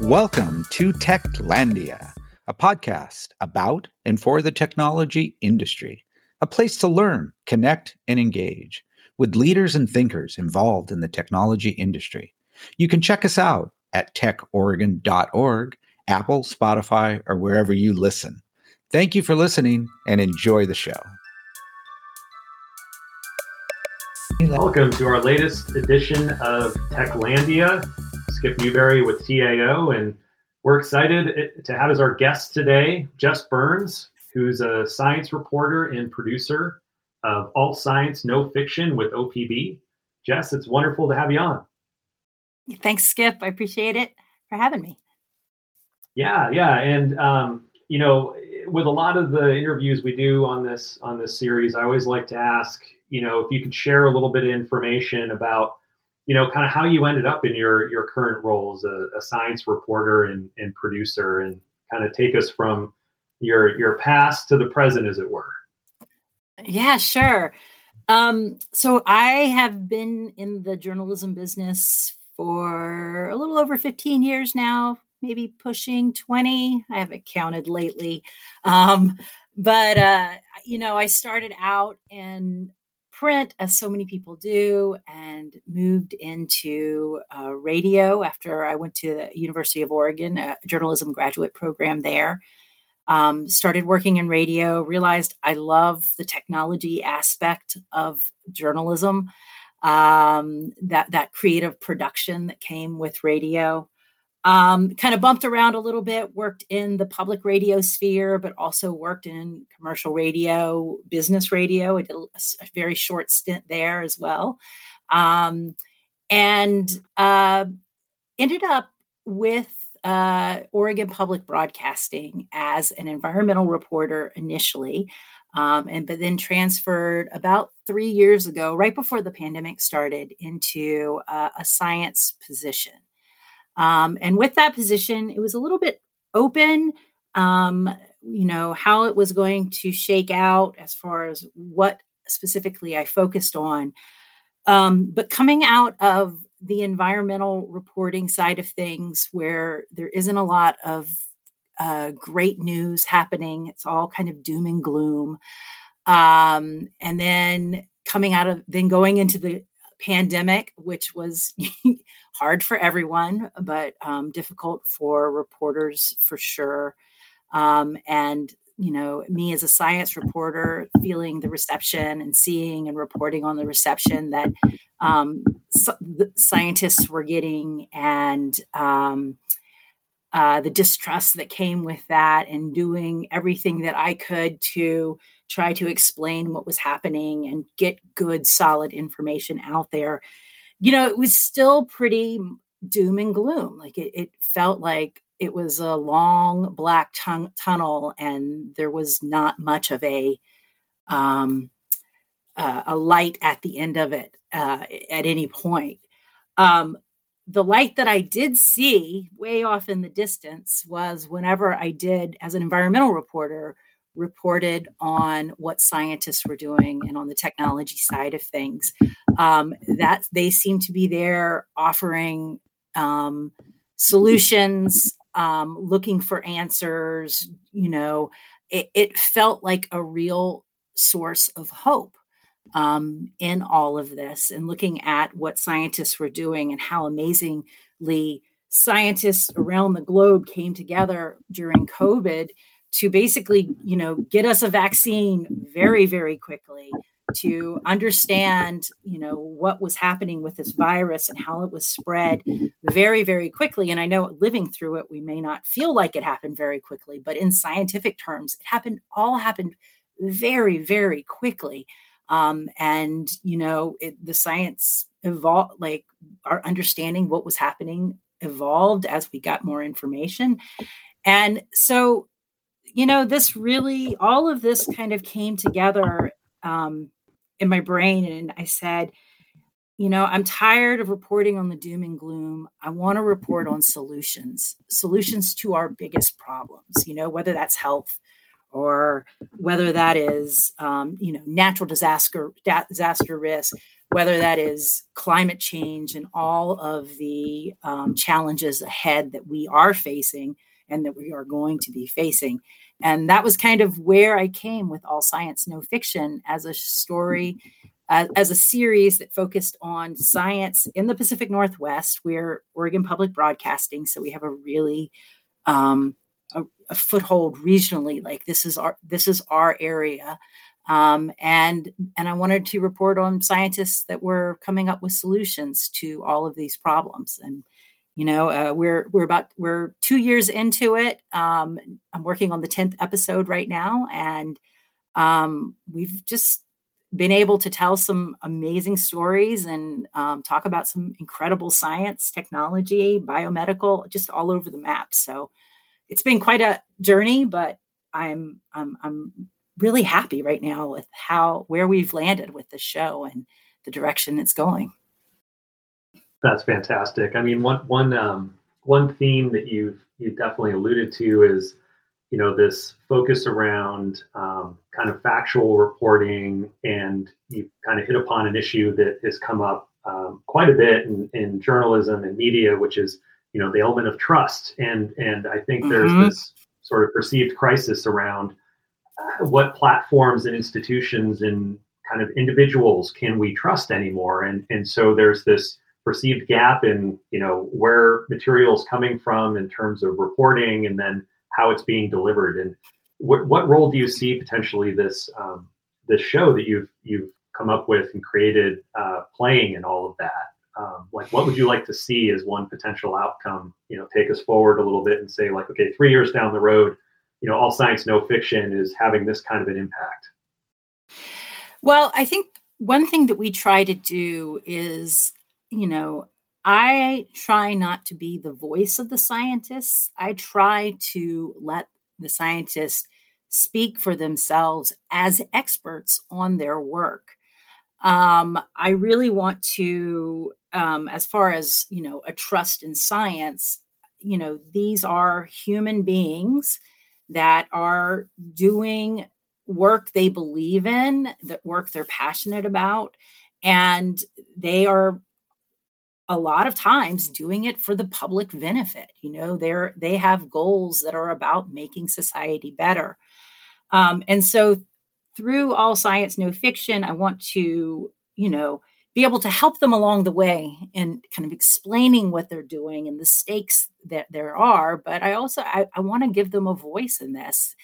Welcome to Techlandia, a podcast about and for the technology industry, a place to learn, connect, and engage with leaders and thinkers involved in the technology industry. You can check us out at techoregon.org, Apple, Spotify, or wherever you listen. Thank you for listening and enjoy the show. Welcome to our latest edition of Techlandia. Skip Newberry with TAO, and we're excited to have as our guest today Jes Burns, who's a science reporter and producer of All Science No Fiction with OPB. Jes, it's wonderful to have you on. Thanks, Skip. I appreciate it for having me. Yeah, yeah, and um, you know, with a lot of the interviews we do on this on this series, I always like to ask, you know, if you could share a little bit of information about you know, kind of how you ended up in your your current role as a, a science reporter and, and producer, and kind of take us from your your past to the present, as it were. Yeah, sure. Um, so I have been in the journalism business for a little over 15 years now, maybe pushing 20. I haven't counted lately. Um, but uh, you know, I started out in print, as so many people do, and moved into uh, radio after I went to the University of Oregon, a journalism graduate program there. Um, started working in radio, realized I love the technology aspect of journalism, um, that that creative production that came with radio. Um, kind of bumped around a little bit, worked in the public radio sphere, but also worked in commercial radio, business radio. I did a, very short stint there as well. Um, and uh, ended up with uh, Oregon Public Broadcasting as an environmental reporter initially. Um, and but then transferred about three years ago, right before the pandemic started, into uh, a science position. Um, and with that position, it was a little bit open, um, you know, how it was going to shake out as far as what specifically I focused on. Um, but coming out of the environmental reporting side of things, where there isn't a lot of uh, great news happening, it's all kind of doom and gloom. Um, and then coming out of, then going into the pandemic, which was hard for everyone, but um, difficult for reporters for sure. Um, and you know, me as a science reporter, feeling the reception and seeing and reporting on the reception that um, so the scientists were getting, and um, uh, the distrust that came with that, and doing everything that I could to try to explain what was happening and get good, solid information out there you know, it was still pretty doom and gloom. Like it, it felt like it was a long black tun- tunnel and there was not much of a um, uh, a light at the end of it uh, at any point. Um, the light that I did see way off in the distance was whenever I did, as an environmental reporter, reported on what scientists were doing and on the technology side of things. Um, that they seem to be there offering um, solutions, um, looking for answers. You know, it, it, felt like a real source of hope um, in all of this and looking at what scientists were doing and how amazingly scientists around the globe came together during COVID to basically, you know, get us a vaccine very, very quickly to understand, you know, what was happening with this virus and how it was spread very, very quickly. And I know living through it, we may not feel like it happened very quickly, but in scientific terms, it happened, all happened very, very quickly. Um, and, you know, it, the science evolved, like our understanding what was happening evolved as we got more information. And so you know, this really, all of this kind of came together um, in my brain. And I said, you know, I'm tired of reporting on the doom and gloom. I want to report on solutions, solutions to our biggest problems, you know, whether that's health or whether that is, um, you know, natural disaster, disaster risk, whether that is climate change and all of the um, challenges ahead that we are facing and that we are going to be facing. And that was kind of where I came with All Science No Fiction as a story, uh, as a series that focused on science in the Pacific Northwest. We're Oregon Public Broadcasting, so we have a really um, a, a foothold regionally. Like this is our this is our area. Um, and and I wanted to report on scientists that were coming up with solutions to all of these problems. And you know, uh, we're we're about we're two years into it. Um, I'm working on the tenth episode right now, and um, we've just been able to tell some amazing stories and um, talk about some incredible science, technology, biomedical, just all over the map. So it's been quite a journey, but I'm I'm I'm really happy right now with how where we've landed with the show and the direction it's going. That's fantastic. I mean, one one um, one theme that you've you've definitely alluded to is, you know, this focus around um, kind of factual reporting, and you kind of hit upon an issue that has come up um, quite a bit in, in journalism and media, which is you know the element of trust and and i think there's mm-hmm. this sort of perceived crisis around uh, what platforms and institutions and kind of individuals can we trust anymore and and so there's this perceived gap in you know where materials coming from in terms of reporting and then how it's being delivered. And what, what role do you see potentially this um, this show that you've you've come up with and created uh, playing in all of that? Um, like what would you like to see as one potential outcome? You know take us forward a little bit and say like okay three years down the road you know all science no fiction is having this kind of an impact. Well i think one thing that we try to do is you know i try not to be the voice of the scientists i try to let the scientists speak for themselves as experts on their work um, I really want to, um, as far as you know, a trust in science. You know, these are human beings that are doing work they believe in, that work they're passionate about, and they are a lot of times doing it for the public benefit. You know, they're they have goals that are about making society better. Um, and so through all science no fiction i want to you know be able to help them along the way and kind of explaining what they're doing and the stakes that there are but i also i, I want to give them a voice in this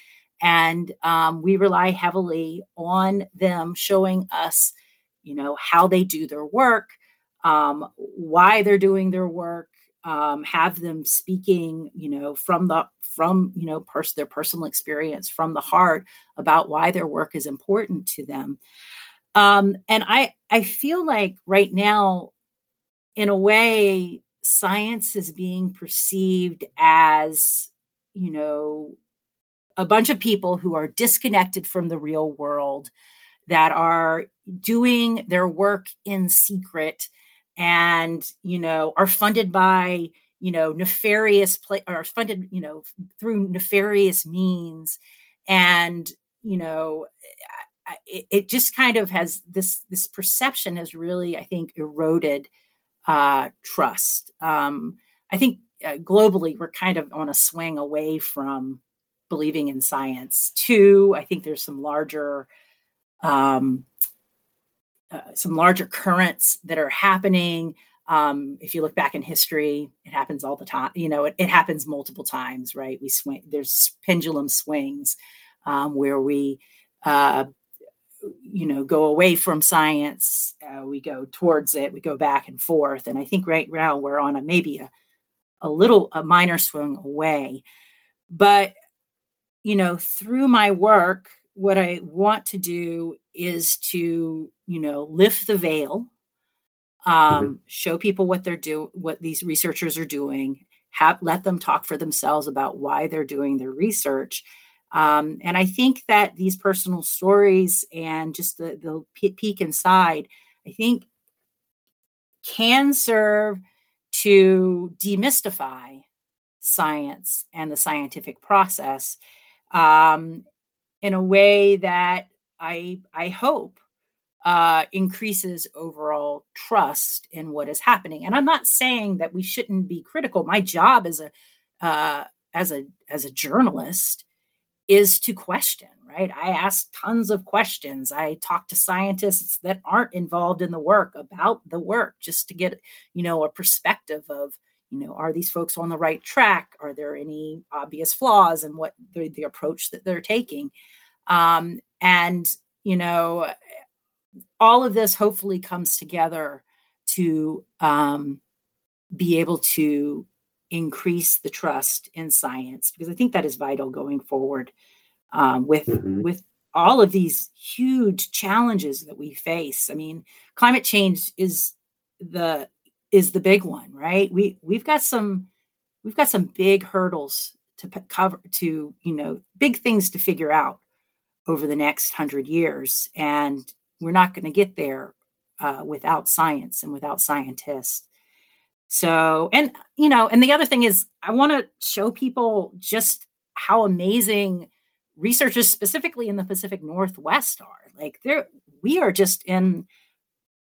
and um, we rely heavily on them showing us you know how they do their work um, why they're doing their work um, have them speaking you know from the from you know pers- their personal experience from the heart about why their work is important to them. Um, and i i feel like right now in a way science is being perceived as you know a bunch of people who are disconnected from the real world that are doing their work in secret and you know are funded by you know nefarious play or funded you know through nefarious means. And you know it, it, just kind of has this this perception has really i think eroded uh trust. Um i think uh, globally we're kind of on a swing away from believing in science too. I think there's some larger um uh, some larger currents that are happening um, if you look back in history, it happens all the time. You know, it, it happens multiple times, right? We swing. There's pendulum swings um, where we, uh, you know, go away from science. Uh, we go towards it. We go back and forth. And I think right now we're on a maybe a, a little a minor swing away. But you know, through my work, what I want to do is to you know lift the veil Mm-hmm. um, mm-hmm. show people what they're doing, what these researchers are doing, have let them talk for themselves about why they're doing their research. Um, and I think that these personal stories and just the, the peek inside, I think can serve to demystify science and the scientific process um, in a way that I I hope uh, increases overall trust in what is happening. And I'm not saying that we shouldn't be critical. My job as a uh, as a as a journalist is to question right i ask tons of questions i talk to scientists that aren't involved in the work about the work just to get you know a perspective of you know are these folks on the right track are there any obvious flaws in what the, the approach that they're taking um, and you know all of this hopefully comes together to um, be able to increase the trust in science because I think that is vital going forward um, with mm-hmm. with all of these huge challenges that we face. I mean, climate change is the is the big one, right? We we've got some we've got some big hurdles to cover to you know big things to figure out over the next hundred years, and we're not going to get there uh, without science and without scientists. So, and you know, and the other thing is, I want to show people just how amazing researchers, specifically in the Pacific Northwest, are. Like, there, we are just in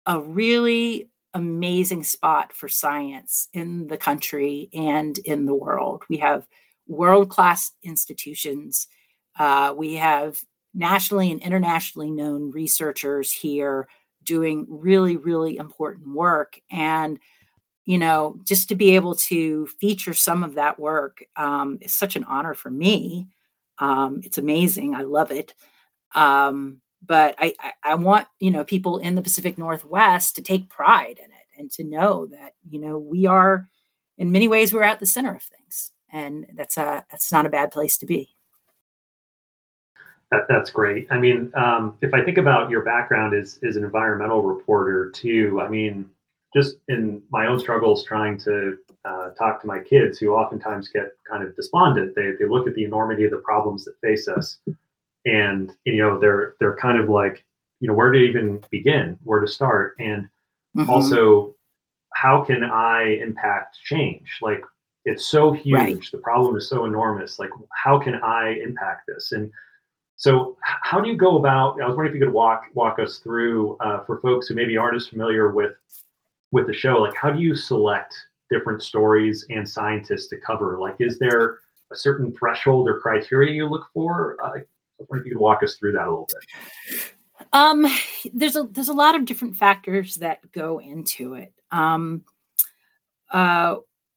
a really amazing spot for science in the country and in the world. We have world class institutions. Uh, we have nationally and internationally known researchers here doing really, really important work. And you know, just to be able to feature some of that work um, is such an honor for me. Um, it's amazing. I love it. Um, but I, I, I want, you know, people in the Pacific Northwest to take pride in it and to know that, you know, we are, in many ways, we're at the center of things. And that's a, that's not a bad place to be. That, that's great. I mean, um, if I think about your background as, as an environmental reporter too, I mean, just in my own struggles trying to uh, talk to my kids who oftentimes get kind of despondent they, they look at the enormity of the problems that face us and you know they're they're kind of like you know where to even begin where to start? And mm-hmm. also how can i impact change? Like it's so huge. Right. the problem is so enormous. Like how can i impact this? And so how do you go about i was wondering if you could walk walk us through uh, for folks who maybe aren't as familiar with with the show like how do you select different stories and scientists to cover? Like is there a certain threshold or criteria you look for? Uh, I wonder if you could walk us through that a little bit um there's a there's a lot of different factors that go into it um uh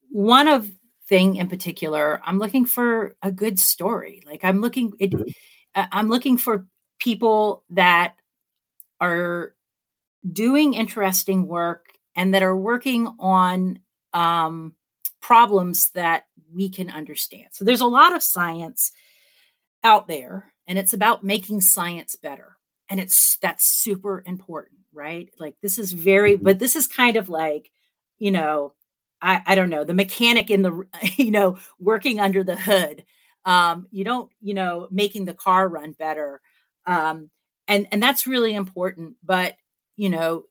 one of thing in particular i'm looking for a good story like i'm looking it, mm-hmm. i'm looking for people that are doing interesting work and that are working on um, problems that we can understand. So there's a lot of science out there, and it's about making science better. And it's that's super important, right? Like this is very, mm-hmm. but this is kind of like, you know, I, I don't know, the mechanic in the, you know, working under the hood. Um, you don't, you know, making the car run better. Um, and and that's really important. But you know,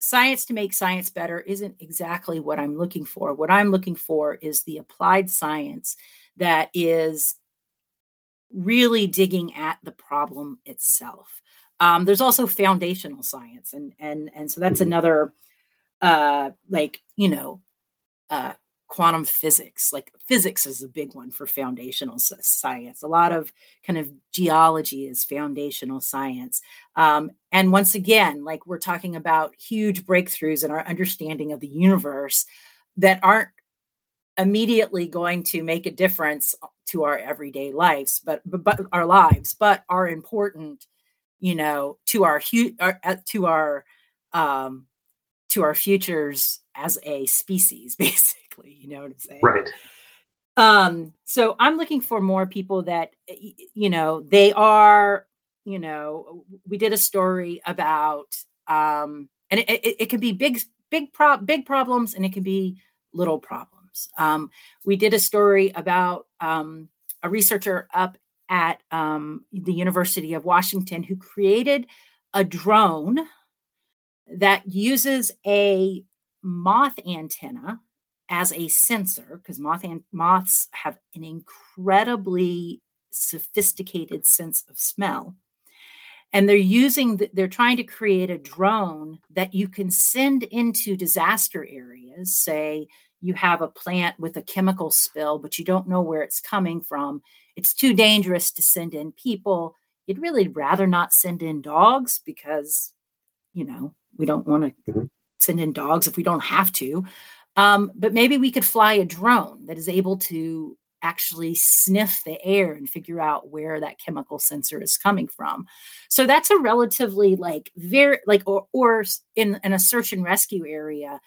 science to make science better isn't exactly what I'm looking for. What I'm looking for is the applied science that is really digging at the problem itself. Um, there's also foundational science, and and and so that's mm-hmm. another uh, like you know uh, quantum physics like physics is a big one for foundational science a lot of kind of geology is foundational science um, and once again like we're talking about huge breakthroughs in our understanding of the universe that aren't immediately going to make a difference to our everyday lives but but, but our lives but are important you know to our, our uh, to our um to our futures as a species basically. You know what I'm saying? Right. Um, so I'm looking for more people that, you know, they are, you know, we did a story about, um, and it, it, it can be big, big, pro- big problems and it can be little problems. Um, we did a story about um, a researcher up at um, the University of Washington who created a drone that uses a moth antenna as a sensor, because moth and moths have an incredibly sophisticated sense of smell. and they're using the, they're trying to create a drone that you can send into disaster areas say you have a plant with a chemical spill but you don't know where it's coming from it's too dangerous to send in people you'd really rather not send in dogs because you know we don't want to mm-hmm. send in dogs if we don't have to um, but maybe we could fly a drone that is able to actually sniff the air and figure out where that chemical sensor is coming from. So that's a relatively like very like or, or in, in a search and rescue area,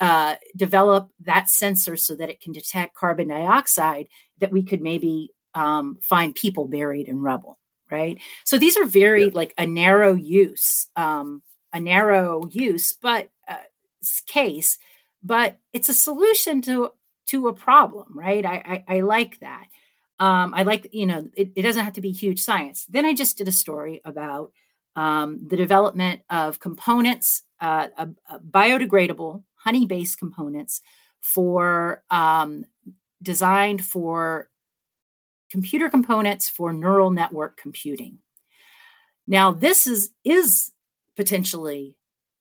uh, develop that sensor so that it can detect carbon dioxide that we could maybe um, find people buried in rubble. Right. So these are very yeah. like a narrow use, um, a narrow use, but uh, case, but it's a solution to to a problem, right? I I, I like that. Um, I like you know it, it, doesn't have to be huge science. Then I just did a story about um, the development of components, uh, uh, biodegradable honey-based components for um, designed for computer components for neural network computing. Now, this is is potentially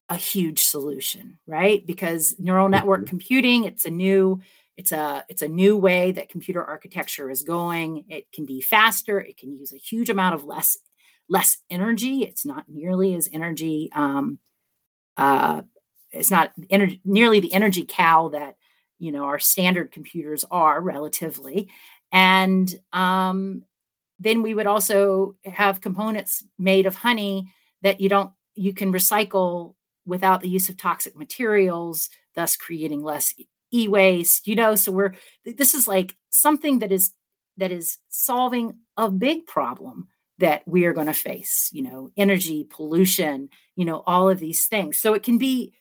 a huge solution, right? Because neural network mm-hmm. computing, it's a new it's a it's a new way that computer architecture is going. It can be faster. It can use a huge amount of less less energy. It's not nearly as energy. Um, uh, it's not ener- nearly the energy cow that you know our standard computers are relatively. And um, then we would also have components made of honey that you don't you can recycle without the use of toxic materials, thus creating less e-waste you know so we're this is like something that is that is solving a big problem that we are going to face you know energy pollution you know all of these things so it can be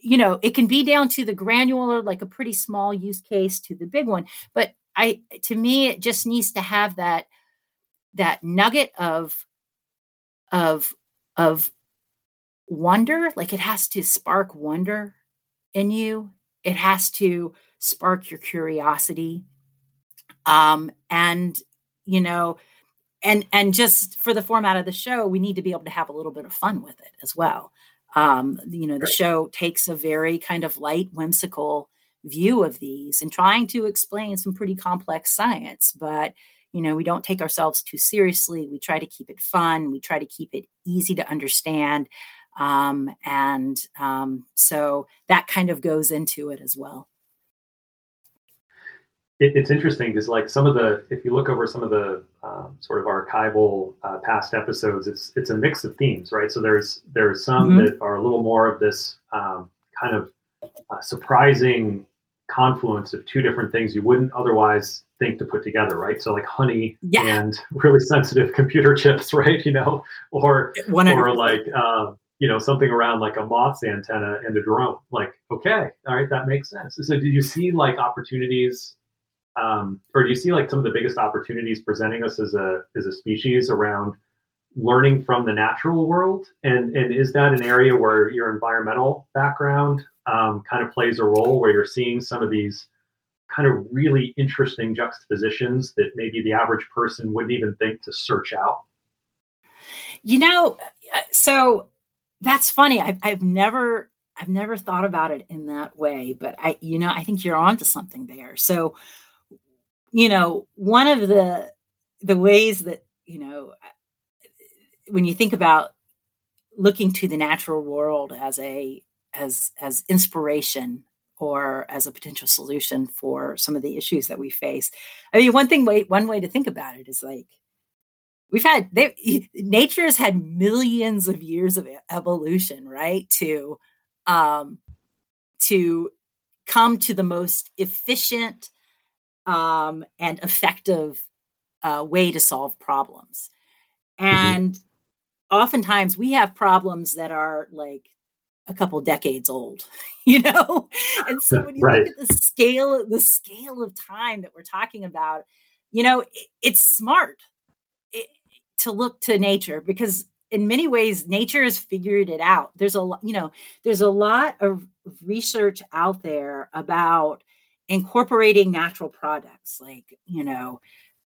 you know it can be down to the granular like a pretty small use case to the big one but i to me it just needs to have that that nugget of of of wonder like it has to spark wonder in you. It has to spark your curiosity. Um and you know and and just for the format of the show we need to be able to have a little bit of fun with it as well um you know the right. show takes a very kind of light whimsical view of these and trying to explain some pretty complex science but you know we don't take ourselves too seriously we try to keep it fun we try to keep it easy to understand um, and um, so that kind of goes into it as well. It, it's interesting because, like, some of the, if you look over some of the um, sort of archival uh, past episodes, it's it's a mix of themes, right? So there's there's some mm-hmm. that are a little more of this um, kind of uh, surprising confluence of two different things you wouldn't otherwise think to put together, right? So like honey yeah. and really sensitive computer chips, right? You know, or 100. or like um, you know something around like a moth's antenna and a drone like okay all right that makes sense so do you see like opportunities um, or do you see like some of the biggest opportunities presenting us as a as a species around learning from the natural world and and is that an area where your environmental background um, kind of plays a role where you're seeing some of these kind of really interesting juxtapositions that maybe the average person wouldn't even think to search out you know uh, so that's funny. I've, I've never I've never thought about it in that way, but I, you know, I think you're onto something there. So, you know, one of the the ways that you know when you think about looking to the natural world as a as as inspiration or as a potential solution for some of the issues that we face. I mean, one thing one way to think about it is like we've had they, nature has had millions of years of evolution right to um to come to the most efficient um and effective uh, way to solve problems mm-hmm. and mm-hmm. oftentimes we have problems that are like a couple decades old you know and so when you right. look at the scale the scale of time that we're talking about you know it, it's smart to look to nature because in many ways nature has figured it out there's a lot you know there's a lot of research out there about incorporating natural products like you know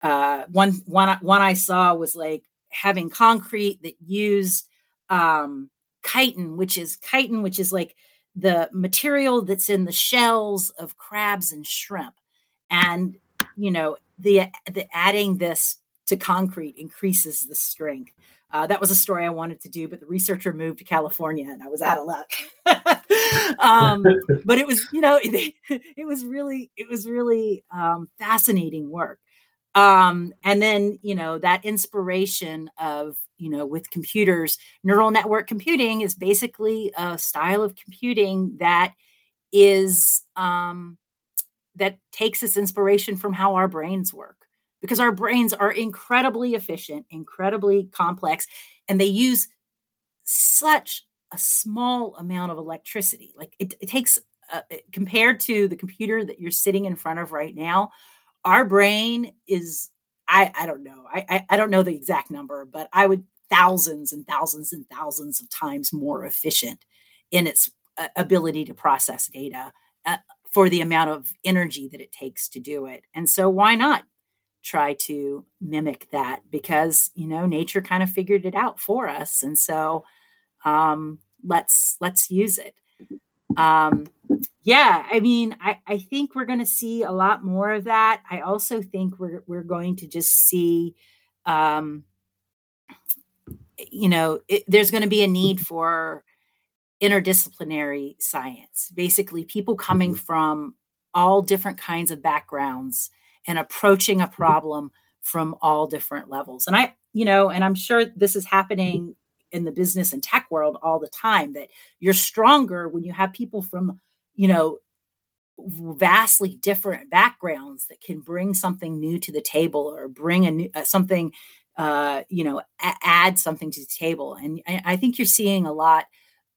uh, one one one I saw was like having concrete that used um, chitin, which is chitin, which is like the material that's in the shells of crabs and shrimp. And you know, the the adding this to concrete increases the strength. Uh, that was a story I wanted to do, but the researcher moved to California and I was out of luck. um, but it was, you know, it, it was really, it was really um, fascinating work. Um, and then, you know, that inspiration of, you know, with computers, neural network computing is basically a style of computing that is um, that takes its inspiration from how our brains work because our brains are incredibly efficient, incredibly complex, and they use such a small amount of electricity. Like it, it takes, uh, compared to the computer that you're sitting in front of right now, our brain is, I, I don't know, I, I, I don't know the exact number, but I would thousands and thousands and thousands of times more efficient in its uh, ability to process data uh, for the amount of energy that it takes to do it. And so, why not try to mimic that? Because you know, nature kind of figured it out for us, and so um, let's let's use it. Um, yeah, I mean, I, I think we're going to see a lot more of that. I also think we're we're going to just see, um, you know, it, there's going to be a need for interdisciplinary science, basically people coming mm-hmm. from all different kinds of backgrounds and approaching a problem from all different levels. And I, you know, and I'm sure this is happening in the business and tech world all the time that you're stronger when you have people from, you know, vastly different backgrounds that can bring something new to the table or bring a new uh, something uh, you know a- add something to the table. And I, I think you're seeing a lot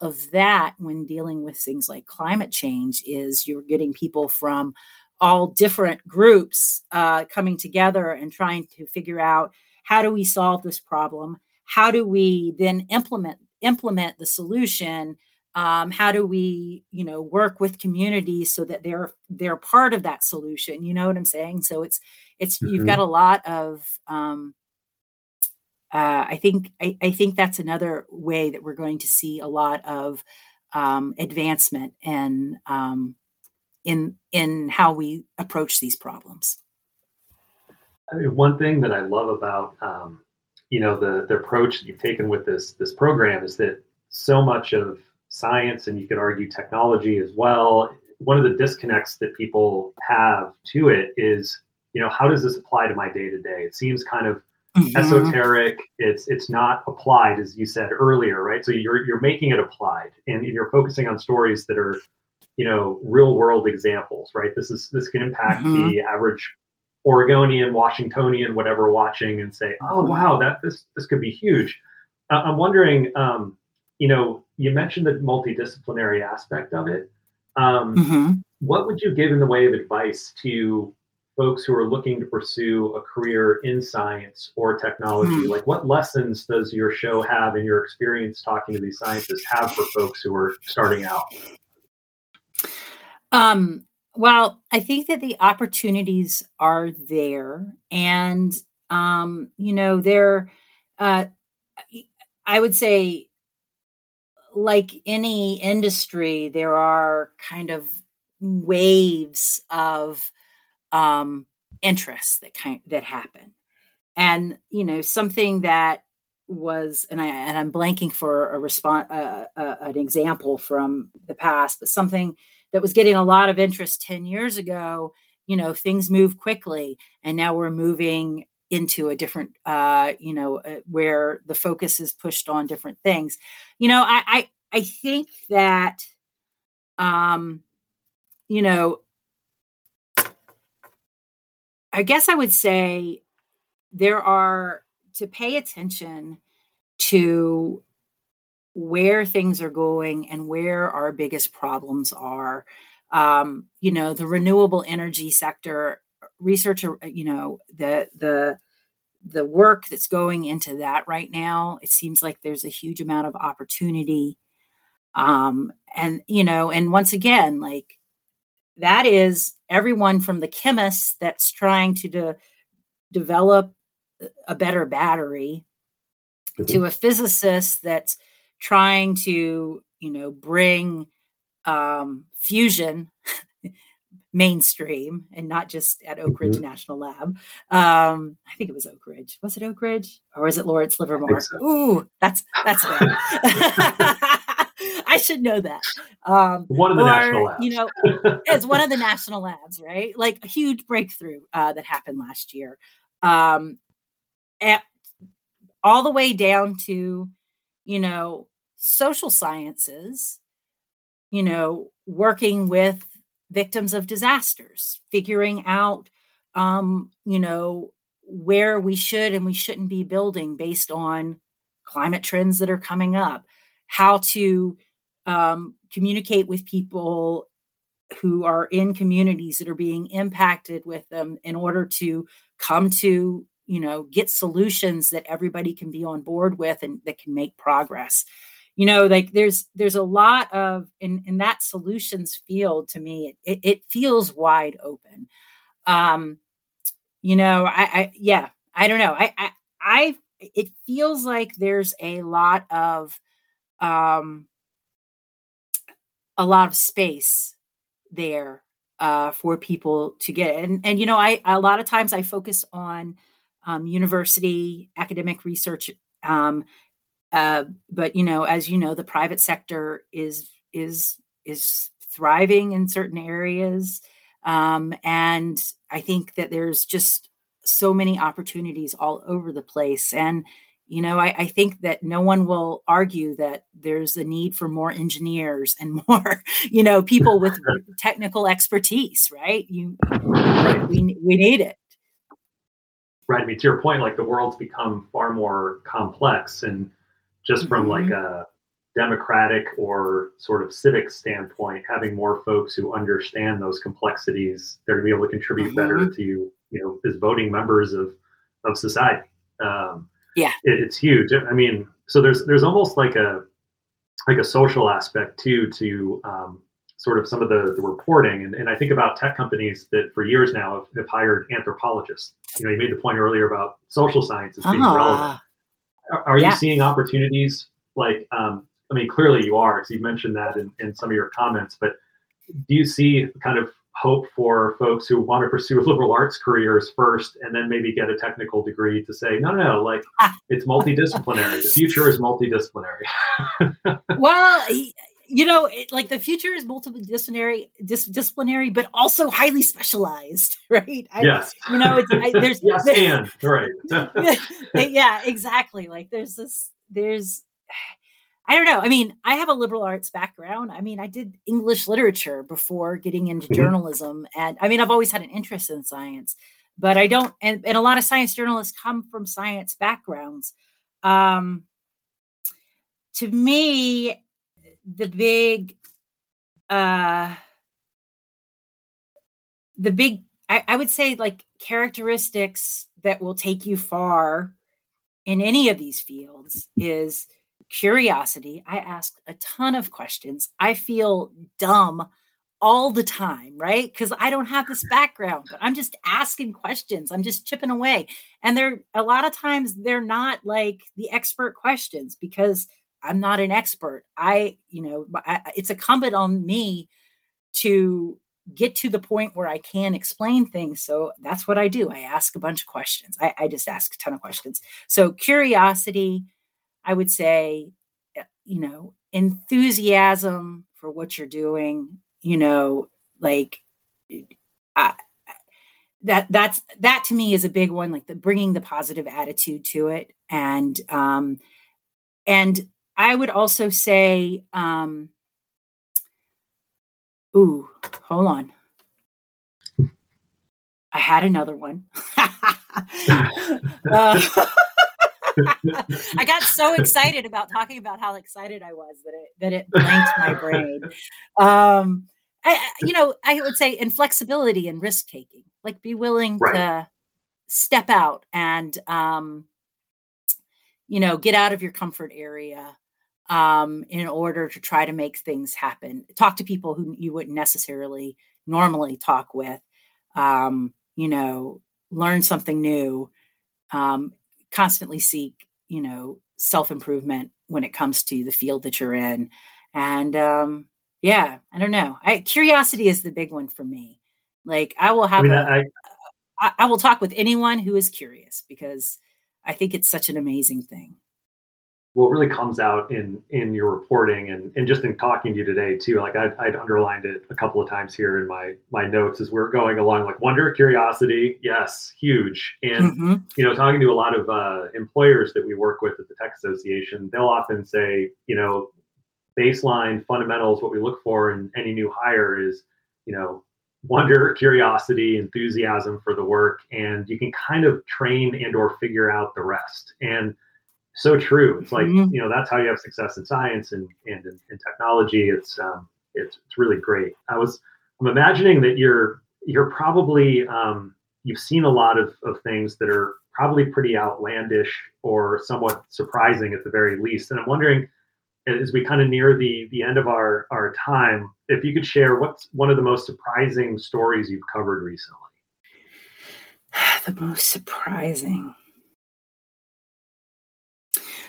of that when dealing with things like climate change is you're getting people from all different groups uh, coming together and trying to figure out how do we solve this problem? How do we then implement implement the solution? Um, how do we you know work with communities so that they're they're part of that solution? You know what i'm saying? So it's it's mm-hmm. you've got a lot of um, uh, I think I, I, think that's another way that we're going to see a lot of um, advancement and um, in in how we approach these problems. I mean, one thing that I love about um, you know the the approach that you've taken with this this program is that so much of science and you could argue technology as well. One of the disconnects that people have to it is you know how does this apply to my day to day? It seems kind of mm-hmm. esoteric. It's it's not applied, as you said earlier, right? So you're you're making it applied, and you're focusing on stories that are, you know, real world examples, right? This is this can impact mm-hmm. the average Oregonian, Washingtonian, whatever, watching and say, oh mm-hmm. wow, that this this could be huge. Uh, I'm wondering, um, you know, you mentioned the multidisciplinary aspect of it. Um, mm-hmm. What would you give in the way of advice to folks who are looking to pursue a career in science or technology? Hmm. Like, what lessons does your show have and your experience talking to these scientists have for folks who are starting out? Um, well, I think that the opportunities are there, and um, you know, they're. Uh, I would say, like any industry, there are kind of waves of um, that kind that happen, and you know something that was and I and I'm blanking for a response uh, uh, an example from the past, but something that was getting a lot of interest 10 years ago you know things move quickly and now we're moving into a different uh you know uh, where the focus is pushed on different things. You know i i, I think that um you know I guess I would say there are to pay attention to where things are going and where our biggest problems are. Um, you know, the renewable energy sector, researcher, uh, you know, the the the work that's going into that right now, it seems like there's a huge amount of opportunity. Um, and you know, and once again, like that is everyone from the chemist that's trying to de- develop a better battery mm-hmm. to a physicist that's trying to you know bring um, fusion mainstream and not just at Oak Ridge mm-hmm. National Lab. Um, I think it was Oak Ridge. Was it Oak Ridge or was it Lawrence Livermore? So. Ooh, that's that's it. I should know that. Um, one of the or, national labs. You know, as one of the national labs, right? Like a huge breakthrough uh, that happened last year. Um, at, all the way down to, you know, social sciences, you know, working with victims of disasters, figuring out, um, you know, where we should and we shouldn't be building based on climate trends that are coming up, how to um, communicate with people who are in communities that are being impacted with them in order to come to you know get solutions that everybody can be on board with and that can make progress you know like there's there's a lot of in in that solutions field to me it, it feels wide open. Um you know i i yeah i don't know. I i i it feels like there's a lot of um a lot of space there uh for people to get. And and you know i a lot of times i focus on um, university academic research um, uh, but you know, as you know, the private sector is is is thriving in certain areas, um, and I think that there's just so many opportunities all over the place. And you know, I, I, think that no one will argue that there's a need for more engineers and more, you know, people with technical expertise, right? You, we we need it. Right. I mean, to your point, like the world's become far more complex and just from mm-hmm. like a democratic or sort of civic standpoint, having more folks who understand those complexities, they're going to be able to contribute mm-hmm. better to you know as voting members of of society. Um, yeah, it, it's huge. I mean, so there's there's almost like a like a social aspect too to um, sort of some of the, the reporting. And, and I think about tech companies that for years now have, have hired anthropologists. You know, you made the point earlier about social sciences being uh-huh. relevant. Are, are yeah. you seeing opportunities? Like, um, I mean, clearly you are, because you mentioned that in, in some of your comments, but do you see kind of hope for folks who want to pursue liberal arts careers first and then maybe get a technical degree to say no no no like it's multidisciplinary. The future is multidisciplinary. Well you know, it, like the future is multidisciplinary, dis- disciplinary, but also highly specialized, right? I, yes. You know, it's, I, there's yes, and right. yeah, exactly. Like there's this, there's, I don't know. I mean, I have a liberal arts background. I mean, I did English literature before getting into mm-hmm. journalism, and I mean, I've always had an interest in science, but I don't. And, and a lot of science journalists come from science backgrounds. Um, to me, the big uh the big I, I would say like characteristics that will take you far in any of these fields is curiosity. I ask a ton of questions. I feel dumb all the time, right? Because I don't have this background, but I'm just asking questions. I'm just chipping away. And they're a lot of times they're not like the expert questions because I'm not an expert. I, you know, I, it's incumbent on me to get to the point where I can explain things. So that's what I do. I ask a bunch of questions. I, I just ask a ton of questions. So curiosity, I would say, eh, you know, enthusiasm for what you're doing, you know, like I, that that's that to me is a big one like the bringing the positive attitude to it and um and I would also say, um, ooh, hold on. I had another one. uh, I got so excited about talking about how excited I was that it that it blanked my brain. Um, I, you know, I would say inflexibility and risk taking, like be willing right. to step out and, um, you know, get out of your comfort area um, in order to try to make things happen. Talk to people who you wouldn't necessarily normally talk with. Um, you know, learn something new. Um, constantly seek, you know, self improvement when it comes to the field that you're in. And um, yeah, I don't know. I, curiosity is the big one for me. Like I will have, I, mean, a, I, I, I will talk with anyone who is curious because I think it's such an amazing thing what really comes out in in your reporting and, and just in talking to you today too like I'd, I'd underlined it a couple of times here in my my notes as we're going along like wonder curiosity yes huge and mm-hmm. you know talking to a lot of uh, employers that we work with at the tech association they'll often say you know baseline fundamentals what we look for in any new hire is you know wonder curiosity enthusiasm for the work and you can kind of train and or figure out the rest and so true. It's like mm-hmm. you know that's how you have success in science and and in, in technology. It's um, it's it's really great. I was I'm imagining that you're you're probably um, you've seen a lot of of things that are probably pretty outlandish or somewhat surprising at the very least. And I'm wondering as we kind of near the the end of our our time, if you could share what's one of the most surprising stories you've covered recently. The most surprising.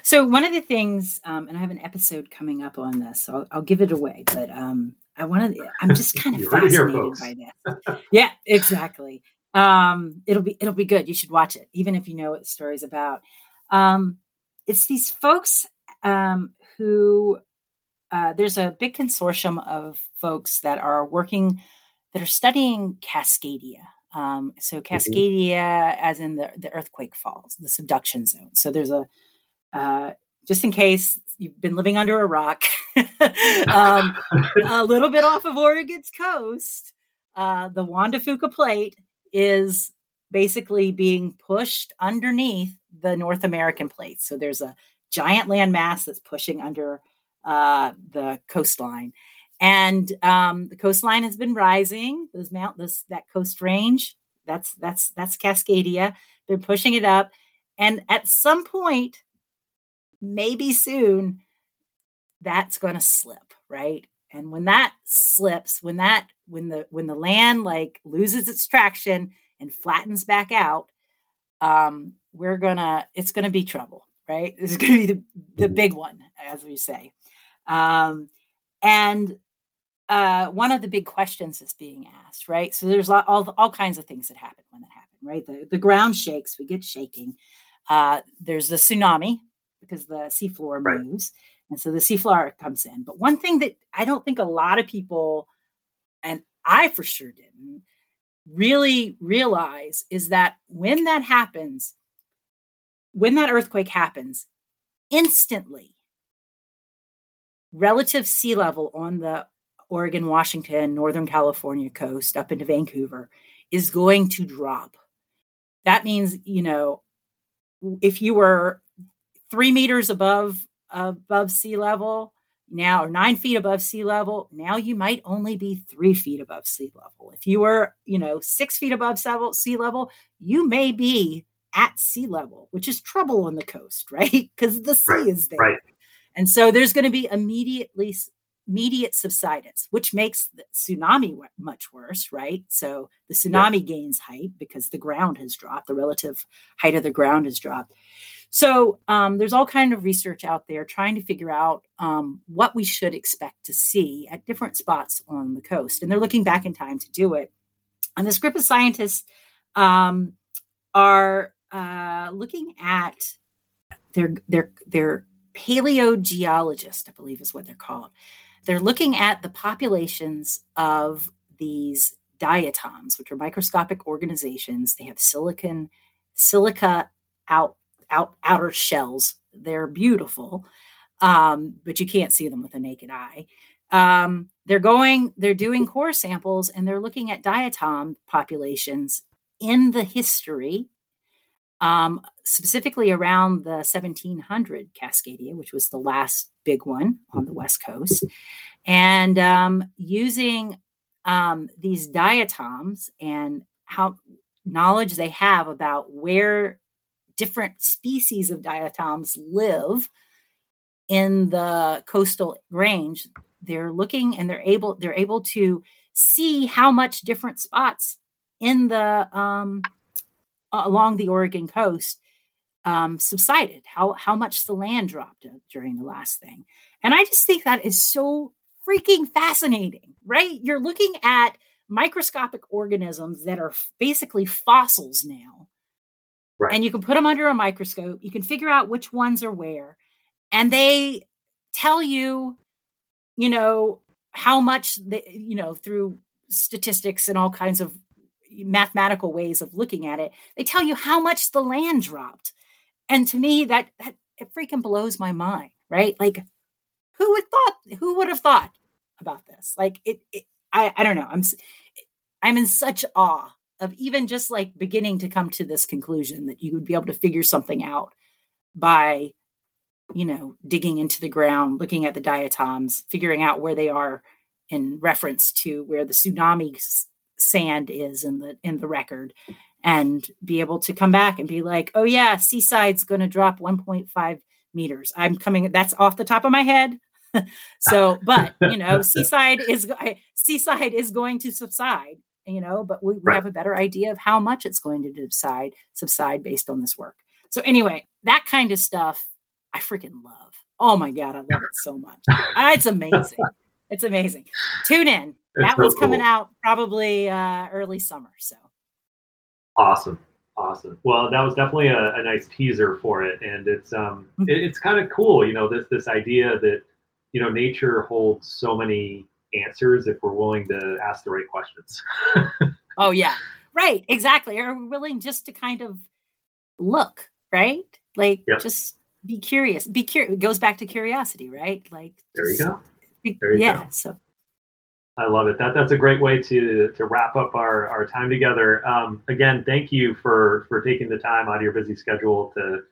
So one of the things, um, and I have an episode coming up on this, so I'll, I'll give it away. But um, I want to. I'm just kind of fascinated by this. yeah, exactly. Um, it'll be it'll be good. You should watch it, even if you know what the story's about. Um, it's these folks um, who uh, there's a big consortium of folks that are working that are studying Cascadia. Um, so mm-hmm. Cascadia, mm-hmm. as in the, the earthquake falls, the subduction zone. So there's a uh, just in case you've been living under a rock, um, a little bit off of Oregon's coast, uh, the Juan de Fuca plate is basically being pushed underneath the North American plate. So there's a giant landmass that's pushing under uh, the coastline. And um, the coastline has been rising. Those mount this that coast range. That's that's that's Cascadia. They're pushing it up, and at some point, maybe soon that's going to slip, right? And when that slips, when that when the when the land like loses its traction and flattens back out, um, we're gonna it's gonna be trouble, right? This is gonna be the, the mm-hmm. big one, as we say. Um, and uh, one of the big questions is being asked, right? So there's all, all, all kinds of things that happen when that happen, right? The, the ground shakes, we get shaking. Uh, there's the tsunami, because the seafloor right. moves. And so the seafloor comes in. But one thing that I don't think a lot of people, and I for sure didn't, really realize is that when that happens, when that earthquake happens, instantly, relative sea level on the Oregon, Washington, Northern California coast up into Vancouver is going to drop. That means, you know, if you were three meters above above sea level now or nine feet above sea level now you might only be three feet above sea level. If you were you know six feet above sea level you may be at sea level which is trouble on the coast right? Because the sea right, is there. right. and so there's going to be immediately immediate subsidence which makes the tsunami much worse right so the tsunami yeah. gains height because the ground has dropped the relative height of the ground has dropped so um, there's all kind of research out there trying to figure out um, what we should expect to see at different spots on the coast, and they're looking back in time to do it. And this group of scientists um, are uh, looking at their their their paleogeologist, I believe is what they're called. They're looking at the populations of these diatoms, which are microscopic organizations. They have silicon silica out out, outer shells. They're beautiful, um, but you can't see them with a naked eye. Um, they're going, they're doing core samples and they're looking at diatom populations in the history, um, specifically around the 1700 Cascadia, which was the last big one on the West Coast, and um, using um, these diatoms and how knowledge they have about where different species of diatoms live in the coastal range they're looking and they're able they're able to see how much different spots in the um, along the Oregon coast um, subsided, how how much the land dropped during the last thing, and I just think that is so freaking fascinating, right? You're looking at microscopic organisms that are basically fossils now. Right. And you can put them under a microscope. You can figure out which ones are where. And they tell you, you know, how much, they, you know, through statistics and all kinds of mathematical ways of looking at it, they tell you how much the land dropped. And to me, that, that it freaking blows my mind, right? Like, who would thought, who would have thought about this? Like, it, it I, I don't know. I'm I'm in such awe of even just like beginning to come to this conclusion that you would be able to figure something out by you know digging into the ground looking at the diatoms figuring out where they are in reference to where the tsunami sand is in the in the record and be able to come back and be like oh yeah Seaside's going to drop 1.5 meters i'm coming that's off the top of my head so, but you know, Seaside is Seaside is going to subside. You know, but we, we right. have a better idea of how much it's going to subside subside based on this work. So anyway, that kind of stuff I freaking love. Oh my god, I love it so much. It's amazing. It's amazing. Tune in. That so one's coming out probably uh, early summer. So awesome. Awesome. Well, that was definitely a, a nice teaser for it, and it's um, mm-hmm. it, it's kind of cool, you know, this this idea that you know, nature holds so many answers if we're willing to ask the right questions. oh yeah, right, exactly. Or willing just to kind of look, right? Like yep. just be curious. Be curious. It goes back to curiosity, right? Like there you go. There you yeah. Go. So I love it. That that's a great way to to wrap up our our time together. Um, again, thank you for for taking the time out of your busy schedule to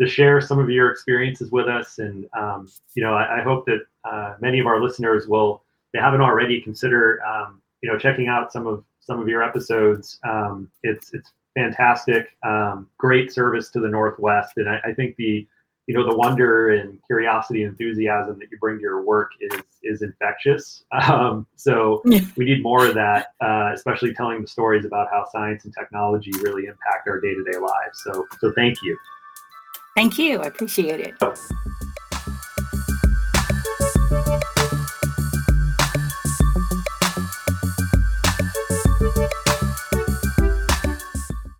to share some of your experiences with us. And um, you know, I, I hope that uh, many of our listeners will, they haven't already, consider um, you know checking out some of some of your episodes. Um, it's it's fantastic, um, great service to the Northwest, and I, I, think the you know the wonder and curiosity and enthusiasm that you bring to your work is is infectious. Um, so we need more of that, uh, especially telling the stories about how science and technology really impact our day to day lives. So so thank you. Thank you. I appreciate it.